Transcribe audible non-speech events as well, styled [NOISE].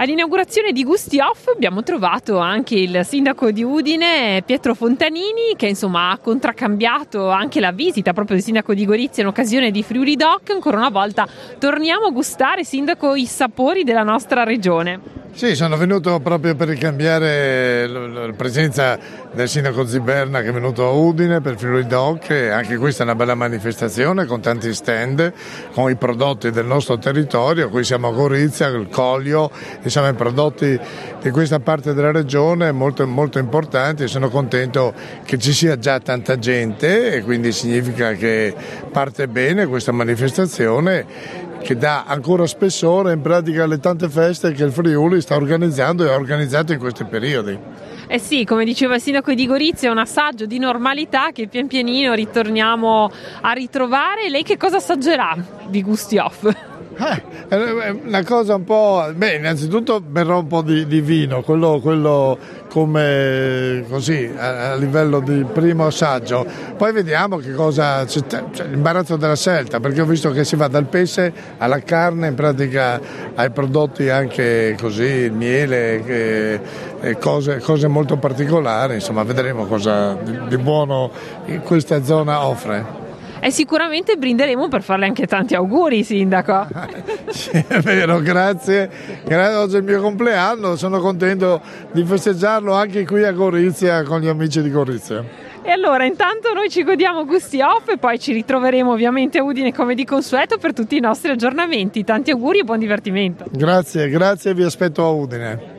All'inaugurazione di Gusti Off abbiamo trovato anche il sindaco di Udine, Pietro Fontanini, che insomma ha contraccambiato anche la visita proprio del sindaco di Gorizia in occasione di Friuli Doc. Ancora una volta torniamo a gustare, sindaco, i sapori della nostra regione. Sì, sono venuto proprio per ricambiare la presenza del sindaco Ziberna che è venuto a Udine per Friuli Doc e anche questa è una bella manifestazione con tanti stand, con i prodotti del nostro territorio, qui siamo a Gorizia, il Coglio, insomma i prodotti di questa parte della regione molto, molto importanti sono contento che ci sia già tanta gente e quindi significa che parte bene questa manifestazione che dà ancora spessore in pratica alle tante feste che il Friuli sta organizzando e ha organizzato in questi periodi. Eh sì, come diceva il sindaco di Gorizia, è un assaggio di normalità che pian pianino ritorniamo a ritrovare. Lei che cosa assaggerà di gusti off? Eh, una cosa un po'. Beh, innanzitutto berrò un po' di, di vino, quello, quello, come così a, a, livello di primo assaggio. Poi vediamo che cosa. Cioè, l'imbarazzo della scelta, perché ho visto che si va dal pesce alla carne, in pratica ai prodotti anche così, miele, che, cose, cose, molto particolari. Insomma, vedremo cosa di, di buono questa zona offre. E sicuramente brinderemo per farle anche tanti auguri, Sindaco. [LAUGHS] sì, è vero, grazie. grazie. Oggi è il mio compleanno, sono contento di festeggiarlo anche qui a Gorizia con gli amici di Gorizia. E allora intanto noi ci godiamo gusti off e poi ci ritroveremo ovviamente a Udine come di consueto per tutti i nostri aggiornamenti. Tanti auguri e buon divertimento. Grazie, grazie, vi aspetto a Udine.